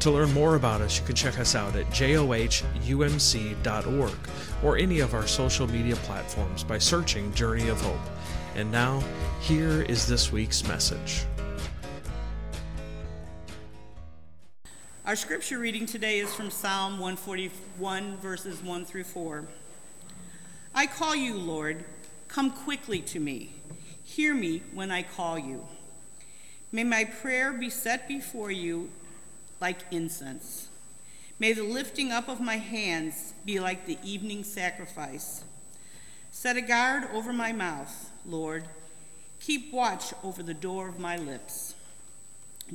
To learn more about us, you can check us out at johumc.org or any of our social media platforms by searching Journey of Hope. And now, here is this week's message. Our scripture reading today is from Psalm 141, verses 1 through 4. I call you, Lord, come quickly to me. Hear me when I call you. May my prayer be set before you like incense. May the lifting up of my hands be like the evening sacrifice. Set a guard over my mouth, Lord. Keep watch over the door of my lips.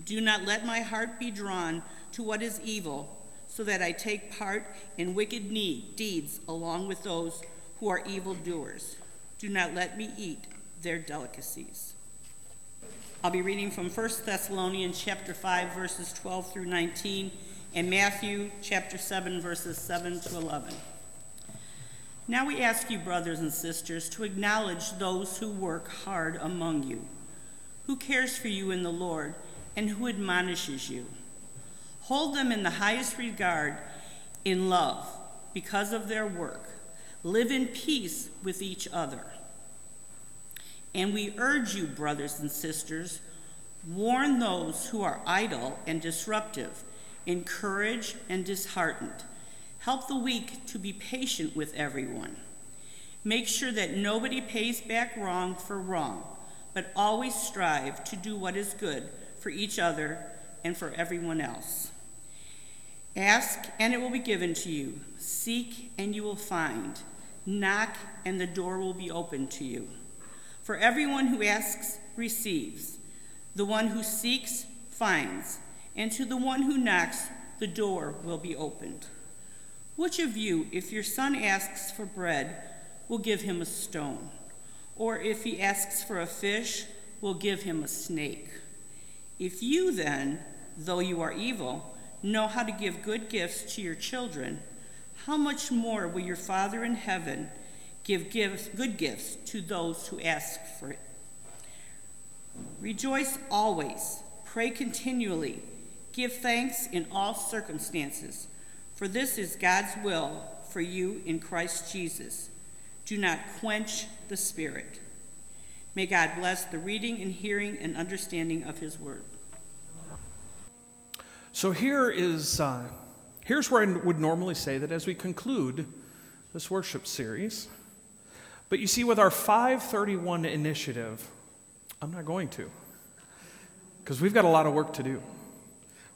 Do not let my heart be drawn to what is evil, so that I take part in wicked deeds along with those who are evildoers. Do not let me eat their delicacies. I'll be reading from 1 Thessalonians chapter 5 verses 12 through 19 and Matthew chapter 7 verses 7 to 11. Now we ask you brothers and sisters to acknowledge those who work hard among you, who cares for you in the Lord and who admonishes you. Hold them in the highest regard in love because of their work. Live in peace with each other. And we urge you, brothers and sisters, warn those who are idle and disruptive, encourage and disheartened. Help the weak to be patient with everyone. Make sure that nobody pays back wrong for wrong, but always strive to do what is good for each other and for everyone else. Ask, and it will be given to you. Seek, and you will find. Knock, and the door will be opened to you. For everyone who asks receives, the one who seeks finds, and to the one who knocks, the door will be opened. Which of you, if your son asks for bread, will give him a stone? Or if he asks for a fish, will give him a snake? If you then, though you are evil, know how to give good gifts to your children, how much more will your Father in heaven? Give gifts, good gifts to those who ask for it. Rejoice always, pray continually, give thanks in all circumstances, for this is God's will for you in Christ Jesus. Do not quench the Spirit. May God bless the reading and hearing and understanding of His word. So here is uh, here's where I would normally say that as we conclude this worship series, but you see, with our 531 initiative, I'm not going to, because we've got a lot of work to do.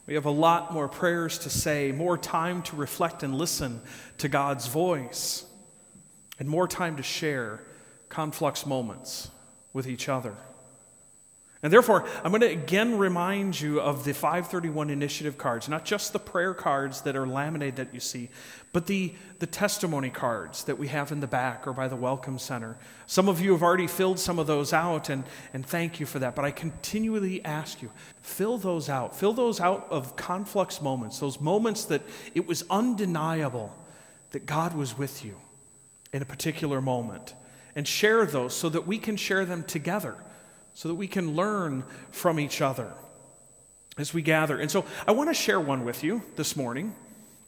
We have a lot more prayers to say, more time to reflect and listen to God's voice, and more time to share conflux moments with each other. And therefore, I'm going to again remind you of the 531 initiative cards, not just the prayer cards that are laminated that you see, but the, the testimony cards that we have in the back or by the Welcome Center. Some of you have already filled some of those out, and, and thank you for that. But I continually ask you, fill those out. Fill those out of conflux moments, those moments that it was undeniable that God was with you in a particular moment. And share those so that we can share them together so that we can learn from each other as we gather. And so I want to share one with you this morning,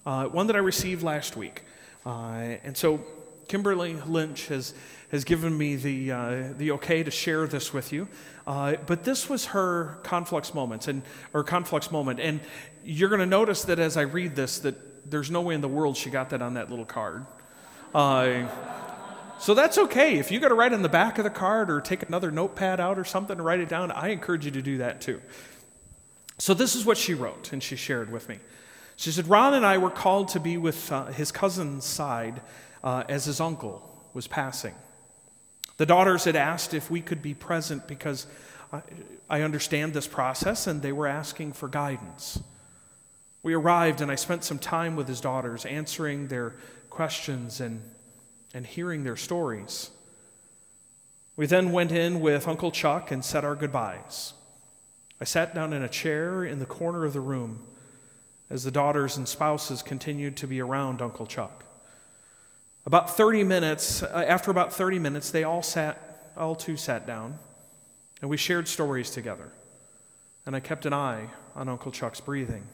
uh, one that I received last week. Uh, and so Kimberly Lynch has, has given me the, uh, the okay to share this with you. Uh, but this was her conflux moments and or conflux moment. And you're going to notice that as I read this, that there's no way in the world she got that on that little card. So that's okay. If you got to write on the back of the card or take another notepad out or something to write it down, I encourage you to do that too. So this is what she wrote, and she shared with me. She said, Ron and I were called to be with uh, his cousin's side uh, as his uncle was passing. The daughters had asked if we could be present because I, I understand this process, and they were asking for guidance. We arrived, and I spent some time with his daughters, answering their questions and, and hearing their stories. We then went in with Uncle Chuck and said our goodbyes. I sat down in a chair in the corner of the room as the daughters and spouses continued to be around Uncle Chuck. About 30 minutes, uh, after about 30 minutes, they all sat, all two sat down, and we shared stories together. And I kept an eye on Uncle Chuck's breathing.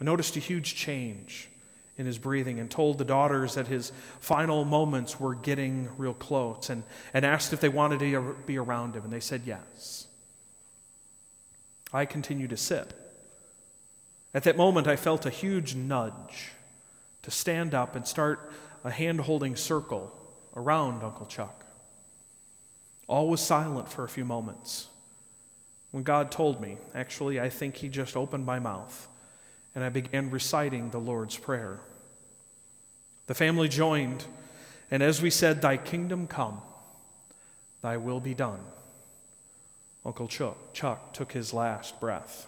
I noticed a huge change in his breathing and told the daughters that his final moments were getting real close and, and asked if they wanted to be around him, and they said yes. I continued to sit. At that moment, I felt a huge nudge to stand up and start a hand holding circle around Uncle Chuck. All was silent for a few moments. When God told me, actually, I think He just opened my mouth and I began reciting the Lord's Prayer. The family joined, and as we said, Thy kingdom come, Thy will be done, Uncle Chuck, Chuck took his last breath.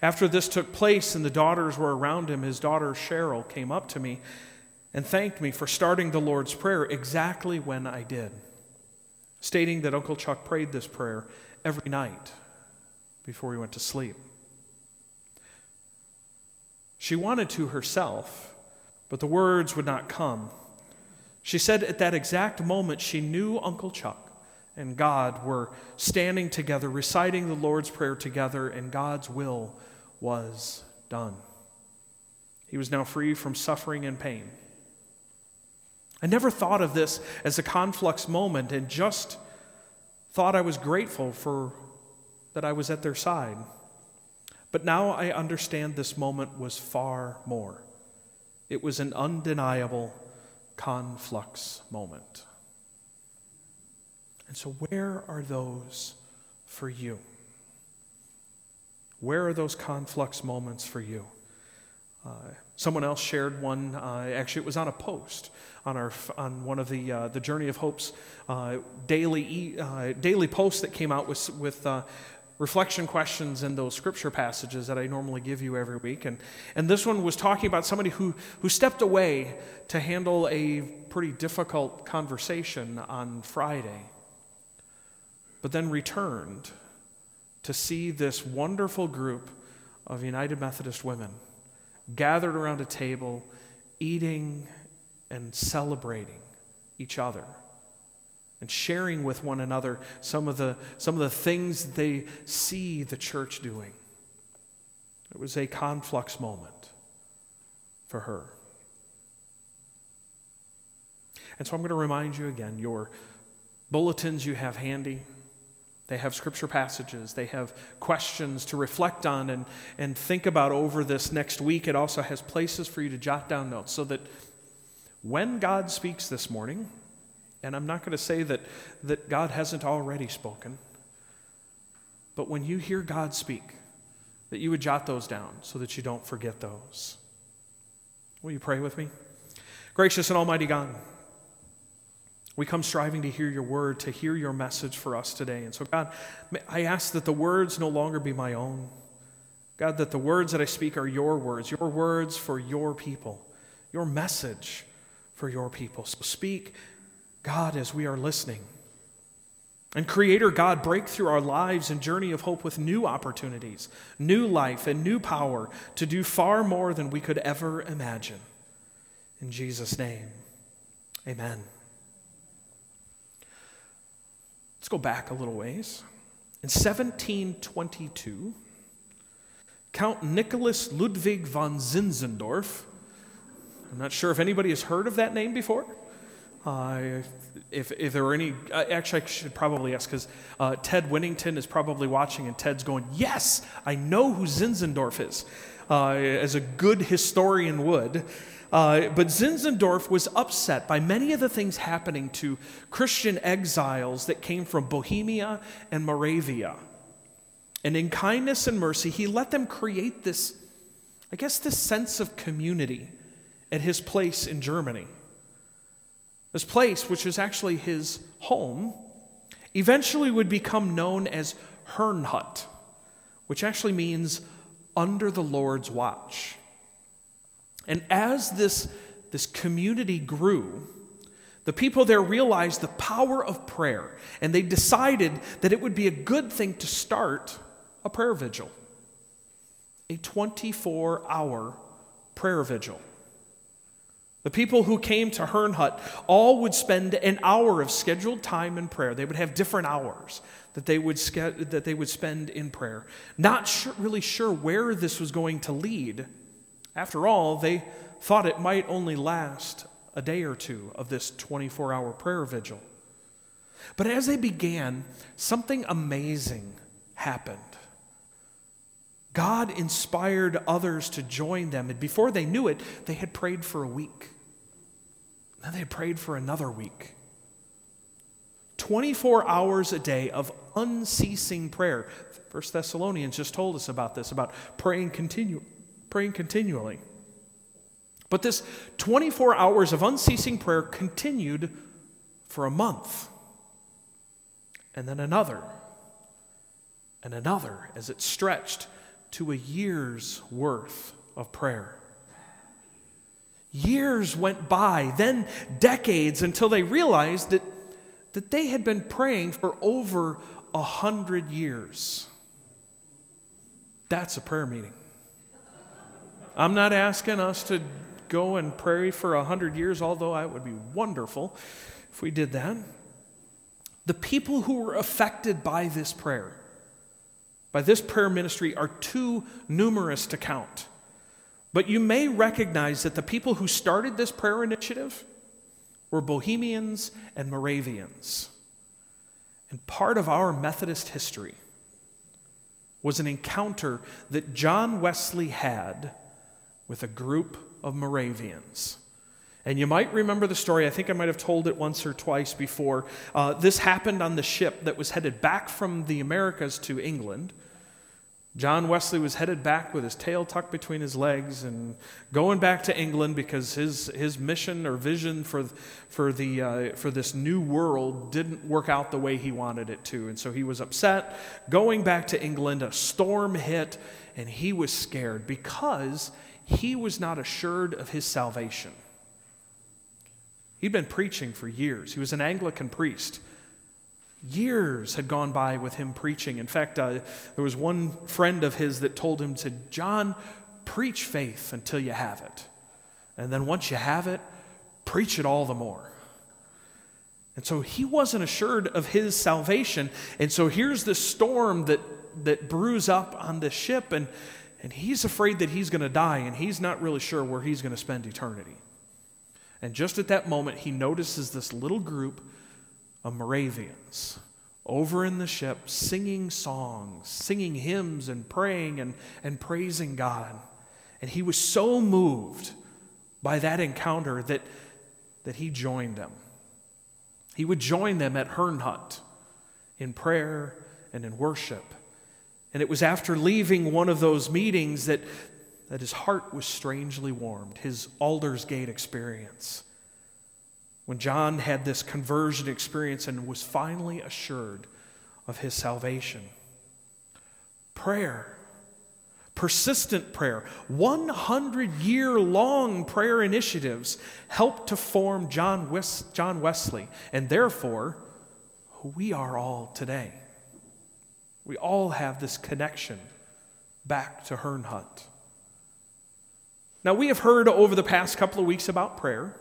After this took place and the daughters were around him, his daughter Cheryl came up to me and thanked me for starting the Lord's Prayer exactly when I did, stating that Uncle Chuck prayed this prayer every night before he went to sleep. She wanted to herself, but the words would not come. She said at that exact moment she knew Uncle Chuck and God were standing together, reciting the Lord's Prayer together, and God's will was done. He was now free from suffering and pain. I never thought of this as a conflux moment and just thought I was grateful for that I was at their side. But now I understand this moment was far more. It was an undeniable conflux moment. And so, where are those for you? Where are those conflux moments for you? Uh, someone else shared one. Uh, actually, it was on a post on our on one of the uh, the Journey of Hope's uh, daily uh, daily posts that came out with with uh, reflection questions in those scripture passages that I normally give you every week. And, and this one was talking about somebody who, who stepped away to handle a pretty difficult conversation on Friday, but then returned to see this wonderful group of United Methodist women gathered around a table, eating and celebrating each other and sharing with one another some of the, some of the things they see the church doing. It was a conflux moment for her. And so I'm going to remind you again your bulletins you have handy. They have scripture passages. They have questions to reflect on and, and think about over this next week. It also has places for you to jot down notes so that when God speaks this morning, and I'm not going to say that, that God hasn't already spoken, but when you hear God speak, that you would jot those down so that you don't forget those. Will you pray with me? Gracious and Almighty God, we come striving to hear your word, to hear your message for us today. And so, God, I ask that the words no longer be my own. God, that the words that I speak are your words, your words for your people, your message for your people. So speak God, as we are listening. And Creator God, break through our lives and journey of hope with new opportunities, new life, and new power to do far more than we could ever imagine. In Jesus' name, amen. Let's go back a little ways. In 1722, Count Nicholas Ludwig von Zinzendorf, I'm not sure if anybody has heard of that name before. Uh, if, if there were any, uh, actually, I should probably ask because uh, Ted Winnington is probably watching, and Ted's going, Yes, I know who Zinzendorf is, uh, as a good historian would. Uh, but Zinzendorf was upset by many of the things happening to Christian exiles that came from Bohemia and Moravia. And in kindness and mercy, he let them create this, I guess, this sense of community at his place in Germany. This place, which is actually his home, eventually would become known as Herrnhut, which actually means under the Lord's watch. And as this, this community grew, the people there realized the power of prayer, and they decided that it would be a good thing to start a prayer vigil, a 24 hour prayer vigil. The people who came to Herrnhut all would spend an hour of scheduled time in prayer. They would have different hours that they would, that they would spend in prayer. Not sure, really sure where this was going to lead. After all, they thought it might only last a day or two of this 24 hour prayer vigil. But as they began, something amazing happened. God inspired others to join them, and before they knew it, they had prayed for a week. Then they prayed for another week. 24 hours a day of unceasing prayer. First Thessalonians just told us about this, about praying, continue, praying continually. But this 24 hours of unceasing prayer continued for a month, and then another, and another, as it stretched to a year's worth of prayer. Years went by, then decades, until they realized that, that they had been praying for over a hundred years. That's a prayer meeting. I'm not asking us to go and pray for a hundred years, although it would be wonderful if we did that. The people who were affected by this prayer, by this prayer ministry, are too numerous to count. But you may recognize that the people who started this prayer initiative were Bohemians and Moravians. And part of our Methodist history was an encounter that John Wesley had with a group of Moravians. And you might remember the story. I think I might have told it once or twice before. Uh, this happened on the ship that was headed back from the Americas to England. John Wesley was headed back with his tail tucked between his legs and going back to England because his, his mission or vision for, for, the, uh, for this new world didn't work out the way he wanted it to. And so he was upset. Going back to England, a storm hit, and he was scared because he was not assured of his salvation. He'd been preaching for years, he was an Anglican priest. Years had gone by with him preaching. In fact, uh, there was one friend of his that told him, to John, preach faith until you have it. And then once you have it, preach it all the more. And so he wasn't assured of his salvation. And so here's this storm that, that brews up on the ship, and, and he's afraid that he's going to die, and he's not really sure where he's going to spend eternity. And just at that moment, he notices this little group of Moravians over in the ship singing songs, singing hymns, and praying and, and praising God. And he was so moved by that encounter that, that he joined them. He would join them at Herrnhut in prayer and in worship. And it was after leaving one of those meetings that, that his heart was strangely warmed, his Aldersgate experience when John had this conversion experience and was finally assured of his salvation. Prayer, persistent prayer, 100 year long prayer initiatives helped to form John, Wes- John Wesley, and therefore, who we are all today. We all have this connection back to Herrnhut. Now, we have heard over the past couple of weeks about prayer.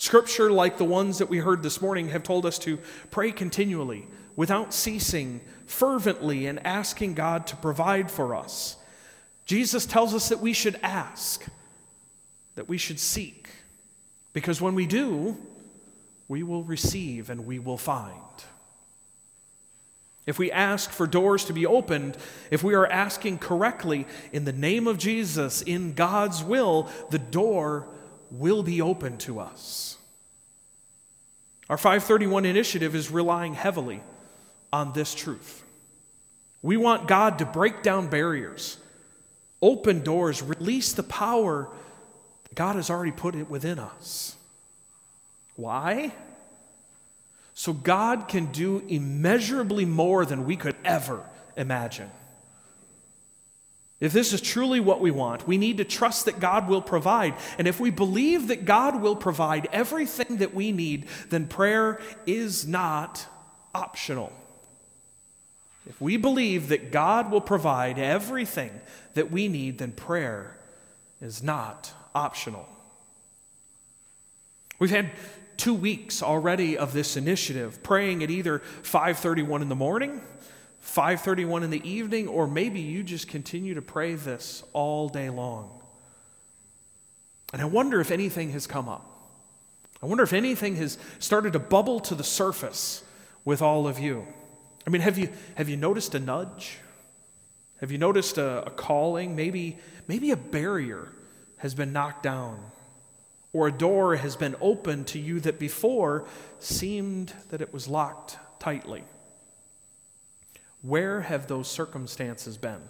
Scripture, like the ones that we heard this morning, have told us to pray continually, without ceasing, fervently, and asking God to provide for us. Jesus tells us that we should ask, that we should seek, because when we do, we will receive and we will find. If we ask for doors to be opened, if we are asking correctly in the name of Jesus, in God's will, the door will be open to us. Our 531 initiative is relying heavily on this truth. We want God to break down barriers, open doors, release the power God has already put it within us. Why? So God can do immeasurably more than we could ever imagine. If this is truly what we want, we need to trust that God will provide. And if we believe that God will provide everything that we need, then prayer is not optional. If we believe that God will provide everything that we need, then prayer is not optional. We've had two weeks already of this initiative, praying at either 5:31 in the morning 5:31 in the evening or maybe you just continue to pray this all day long. And I wonder if anything has come up. I wonder if anything has started to bubble to the surface with all of you. I mean, have you have you noticed a nudge? Have you noticed a, a calling? Maybe maybe a barrier has been knocked down or a door has been opened to you that before seemed that it was locked tightly. Where have those circumstances been?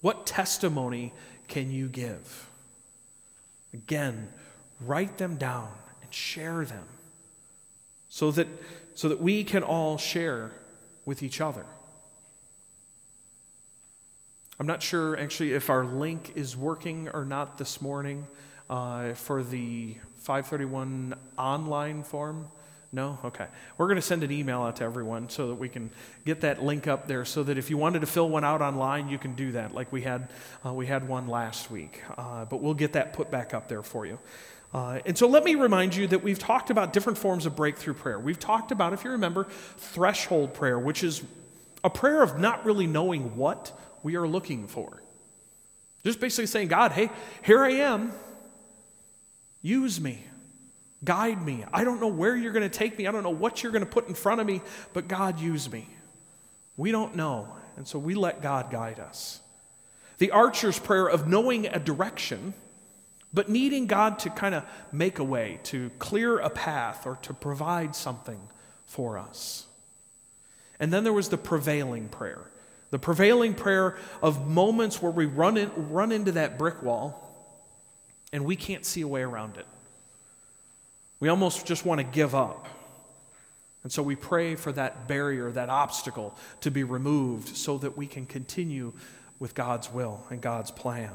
What testimony can you give? Again, write them down and share them so that, so that we can all share with each other. I'm not sure actually if our link is working or not this morning uh, for the 531 online form. No? Okay. We're going to send an email out to everyone so that we can get that link up there so that if you wanted to fill one out online, you can do that like we had, uh, we had one last week. Uh, but we'll get that put back up there for you. Uh, and so let me remind you that we've talked about different forms of breakthrough prayer. We've talked about, if you remember, threshold prayer, which is a prayer of not really knowing what we are looking for. Just basically saying, God, hey, here I am. Use me. Guide me. I don't know where you're going to take me. I don't know what you're going to put in front of me, but God, use me. We don't know, and so we let God guide us. The archer's prayer of knowing a direction, but needing God to kind of make a way, to clear a path, or to provide something for us. And then there was the prevailing prayer. The prevailing prayer of moments where we run, in, run into that brick wall and we can't see a way around it. We almost just want to give up. And so we pray for that barrier, that obstacle to be removed so that we can continue with God's will and God's plan.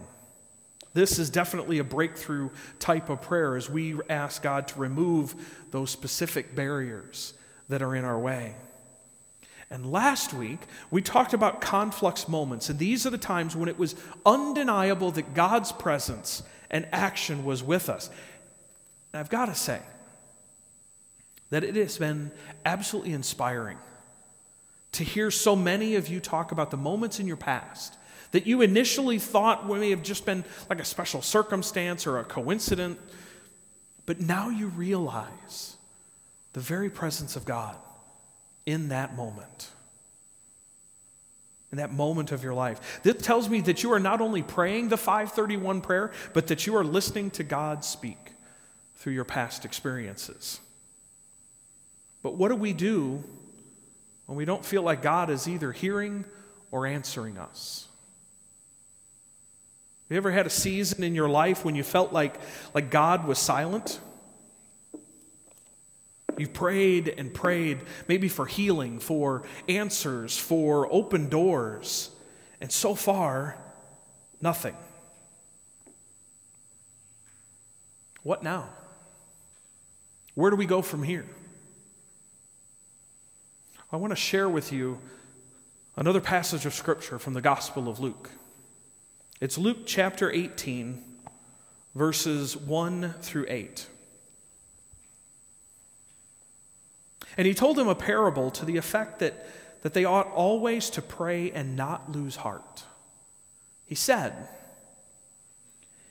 This is definitely a breakthrough type of prayer as we ask God to remove those specific barriers that are in our way. And last week, we talked about conflux moments, and these are the times when it was undeniable that God's presence and action was with us. And I've got to say that it has been absolutely inspiring to hear so many of you talk about the moments in your past that you initially thought may have just been like a special circumstance or a coincidence, but now you realize the very presence of God in that moment. In that moment of your life. This tells me that you are not only praying the 531 prayer, but that you are listening to God speak through your past experiences. But what do we do when we don't feel like God is either hearing or answering us? Have you ever had a season in your life when you felt like, like God was silent? You've prayed and prayed, maybe for healing, for answers, for open doors, and so far, nothing. What now? Where do we go from here? I want to share with you another passage of Scripture from the Gospel of Luke. It's Luke chapter 18, verses 1 through 8. And he told them a parable to the effect that, that they ought always to pray and not lose heart. He said,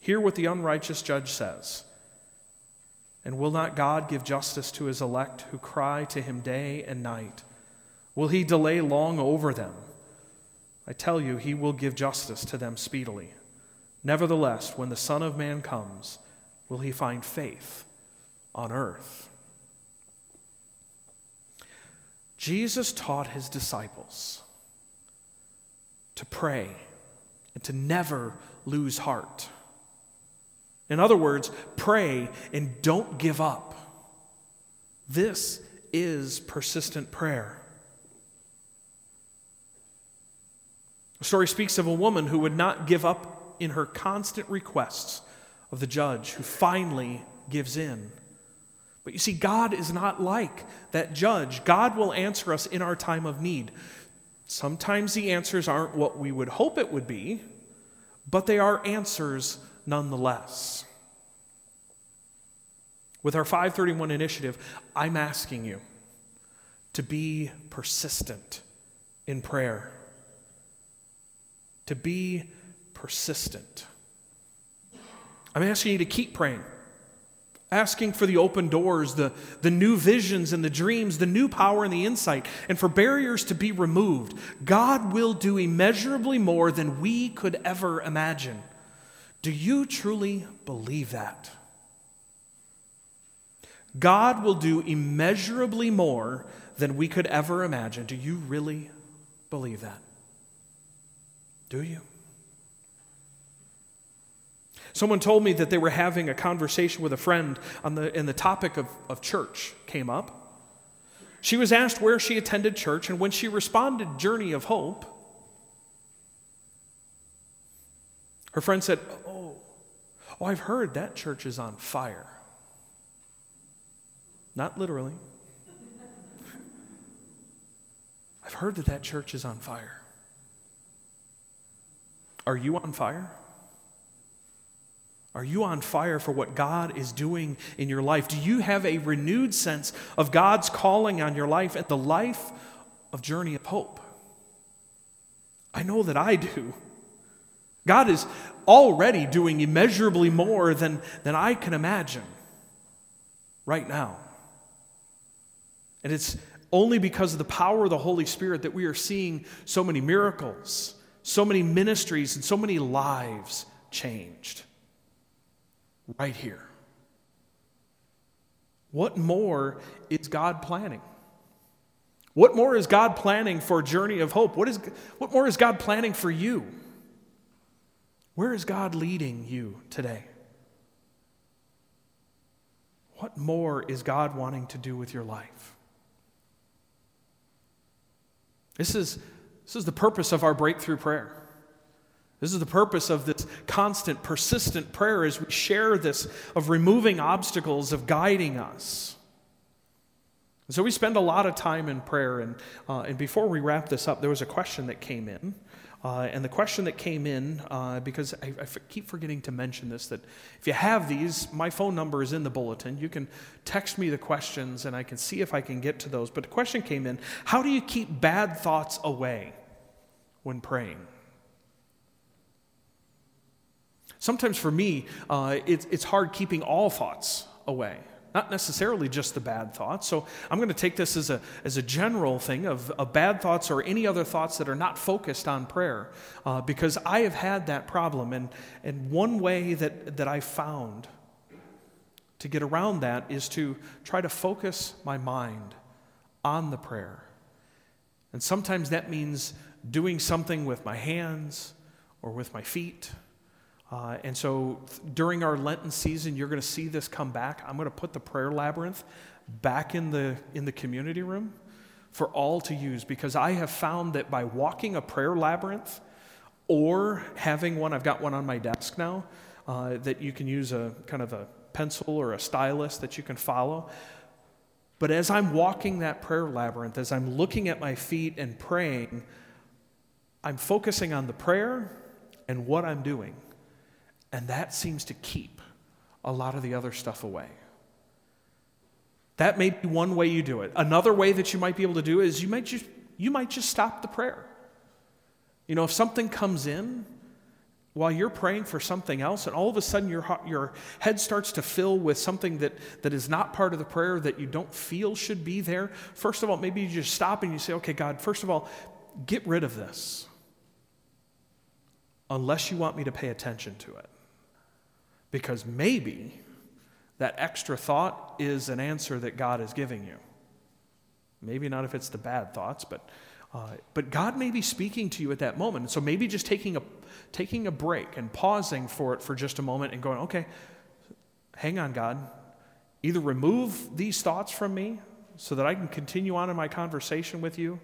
Hear what the unrighteous judge says. And will not God give justice to his elect who cry to him day and night? Will he delay long over them? I tell you, he will give justice to them speedily. Nevertheless, when the Son of Man comes, will he find faith on earth? Jesus taught his disciples to pray and to never lose heart. In other words, pray and don't give up. This is persistent prayer. The story speaks of a woman who would not give up in her constant requests of the judge, who finally gives in. But you see, God is not like that judge. God will answer us in our time of need. Sometimes the answers aren't what we would hope it would be, but they are answers nonetheless. With our 531 initiative, I'm asking you to be persistent in prayer to be persistent. I'm asking you to keep praying, asking for the open doors, the, the new visions and the dreams, the new power and the insight, and for barriers to be removed. God will do immeasurably more than we could ever imagine. Do you truly believe that? God will do immeasurably more than we could ever imagine. Do you really believe that? Do you? Someone told me that they were having a conversation with a friend on the, and the topic of, of church came up. She was asked where she attended church, and when she responded, Journey of Hope, her friend said, Oh, oh I've heard that church is on fire. Not literally. I've heard that that church is on fire. Are you on fire? Are you on fire for what God is doing in your life? Do you have a renewed sense of God's calling on your life and the life of Journey of Hope? I know that I do. God is already doing immeasurably more than, than I can imagine right now. And it's only because of the power of the Holy Spirit that we are seeing so many miracles so many ministries and so many lives changed right here. What more is God planning? What more is God planning for journey of hope? What, is, what more is God planning for you? Where is God leading you today? What more is God wanting to do with your life? This is this is the purpose of our breakthrough prayer. This is the purpose of this constant, persistent prayer as we share this of removing obstacles, of guiding us. And so we spend a lot of time in prayer. And, uh, and before we wrap this up, there was a question that came in. Uh, and the question that came in, uh, because I, I f- keep forgetting to mention this, that if you have these, my phone number is in the bulletin. You can text me the questions and I can see if I can get to those. But the question came in How do you keep bad thoughts away when praying? Sometimes for me, uh, it, it's hard keeping all thoughts away not necessarily just the bad thoughts. So I'm going to take this as a, as a general thing of, of bad thoughts or any other thoughts that are not focused on prayer, uh, because I have had that problem. And, and one way that, that I found to get around that is to try to focus my mind on the prayer. And sometimes that means doing something with my hands or with my feet uh, and so during our Lenten season, you're going to see this come back. I'm going to put the prayer labyrinth back in the, in the community room for all to use because I have found that by walking a prayer labyrinth or having one, I've got one on my desk now, uh, that you can use a kind of a pencil or a stylus that you can follow. But as I'm walking that prayer labyrinth, as I'm looking at my feet and praying, I'm focusing on the prayer and what I'm doing. And that seems to keep a lot of the other stuff away. That may be one way you do it. Another way that you might be able to do it is you might just, you might just stop the prayer. You know, if something comes in while you're praying for something else, and all of a sudden your, your head starts to fill with something that, that is not part of the prayer that you don't feel should be there, first of all, maybe you just stop and you say, okay, God, first of all, get rid of this. unless you want me to pay attention to it. Because maybe that extra thought is an answer that God is giving you. Maybe not if it's the bad thoughts, but, uh, but God may be speaking to you at that moment. So maybe just taking a, taking a break and pausing for it for just a moment and going, okay, hang on, God. Either remove these thoughts from me so that I can continue on in my conversation with you,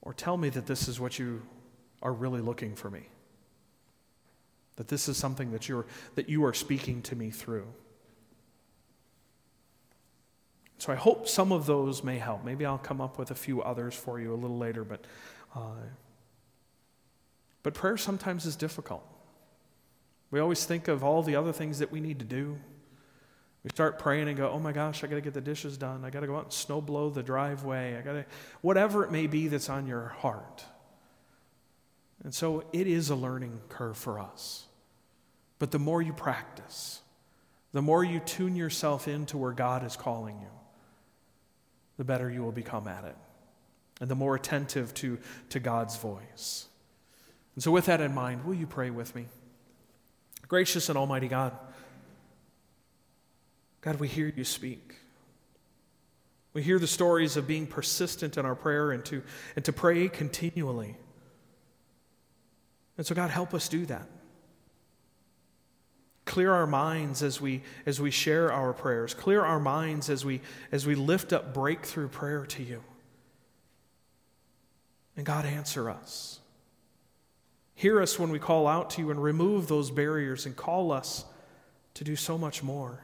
or tell me that this is what you are really looking for me. That this is something that, you're, that you are speaking to me through. So I hope some of those may help. Maybe I'll come up with a few others for you a little later, but, uh, but prayer sometimes is difficult. We always think of all the other things that we need to do. We start praying and go, oh my gosh, I got to get the dishes done. I got to go out and snow blow the driveway. I got to, whatever it may be that's on your heart. And so it is a learning curve for us. But the more you practice, the more you tune yourself into where God is calling you, the better you will become at it. And the more attentive to, to God's voice. And so, with that in mind, will you pray with me? Gracious and Almighty God, God, we hear you speak. We hear the stories of being persistent in our prayer and to, and to pray continually. And so, God, help us do that. Clear our minds as we, as we share our prayers. Clear our minds as we, as we lift up breakthrough prayer to you. And God, answer us. Hear us when we call out to you and remove those barriers and call us to do so much more.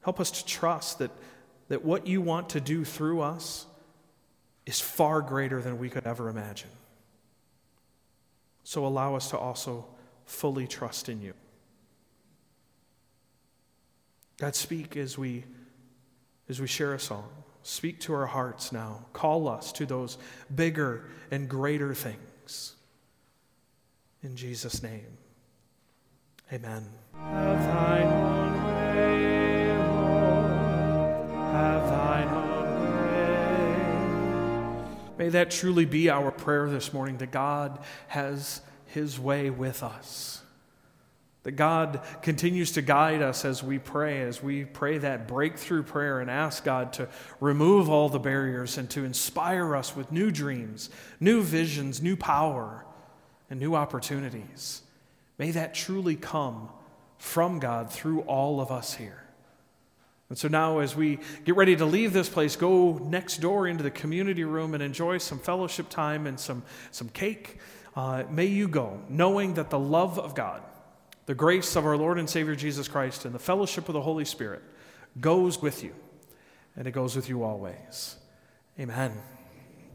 Help us to trust that, that what you want to do through us is far greater than we could ever imagine. So allow us to also fully trust in you. God, speak as we, as we share a song. Speak to our hearts now. Call us to those bigger and greater things. In Jesus' name, amen. May that truly be our prayer this morning that God has his way with us. That God continues to guide us as we pray, as we pray that breakthrough prayer and ask God to remove all the barriers and to inspire us with new dreams, new visions, new power, and new opportunities. May that truly come from God through all of us here. And so now, as we get ready to leave this place, go next door into the community room and enjoy some fellowship time and some, some cake. Uh, may you go knowing that the love of God, the grace of our Lord and Savior Jesus Christ, and the fellowship of the Holy Spirit goes with you, and it goes with you always. Amen.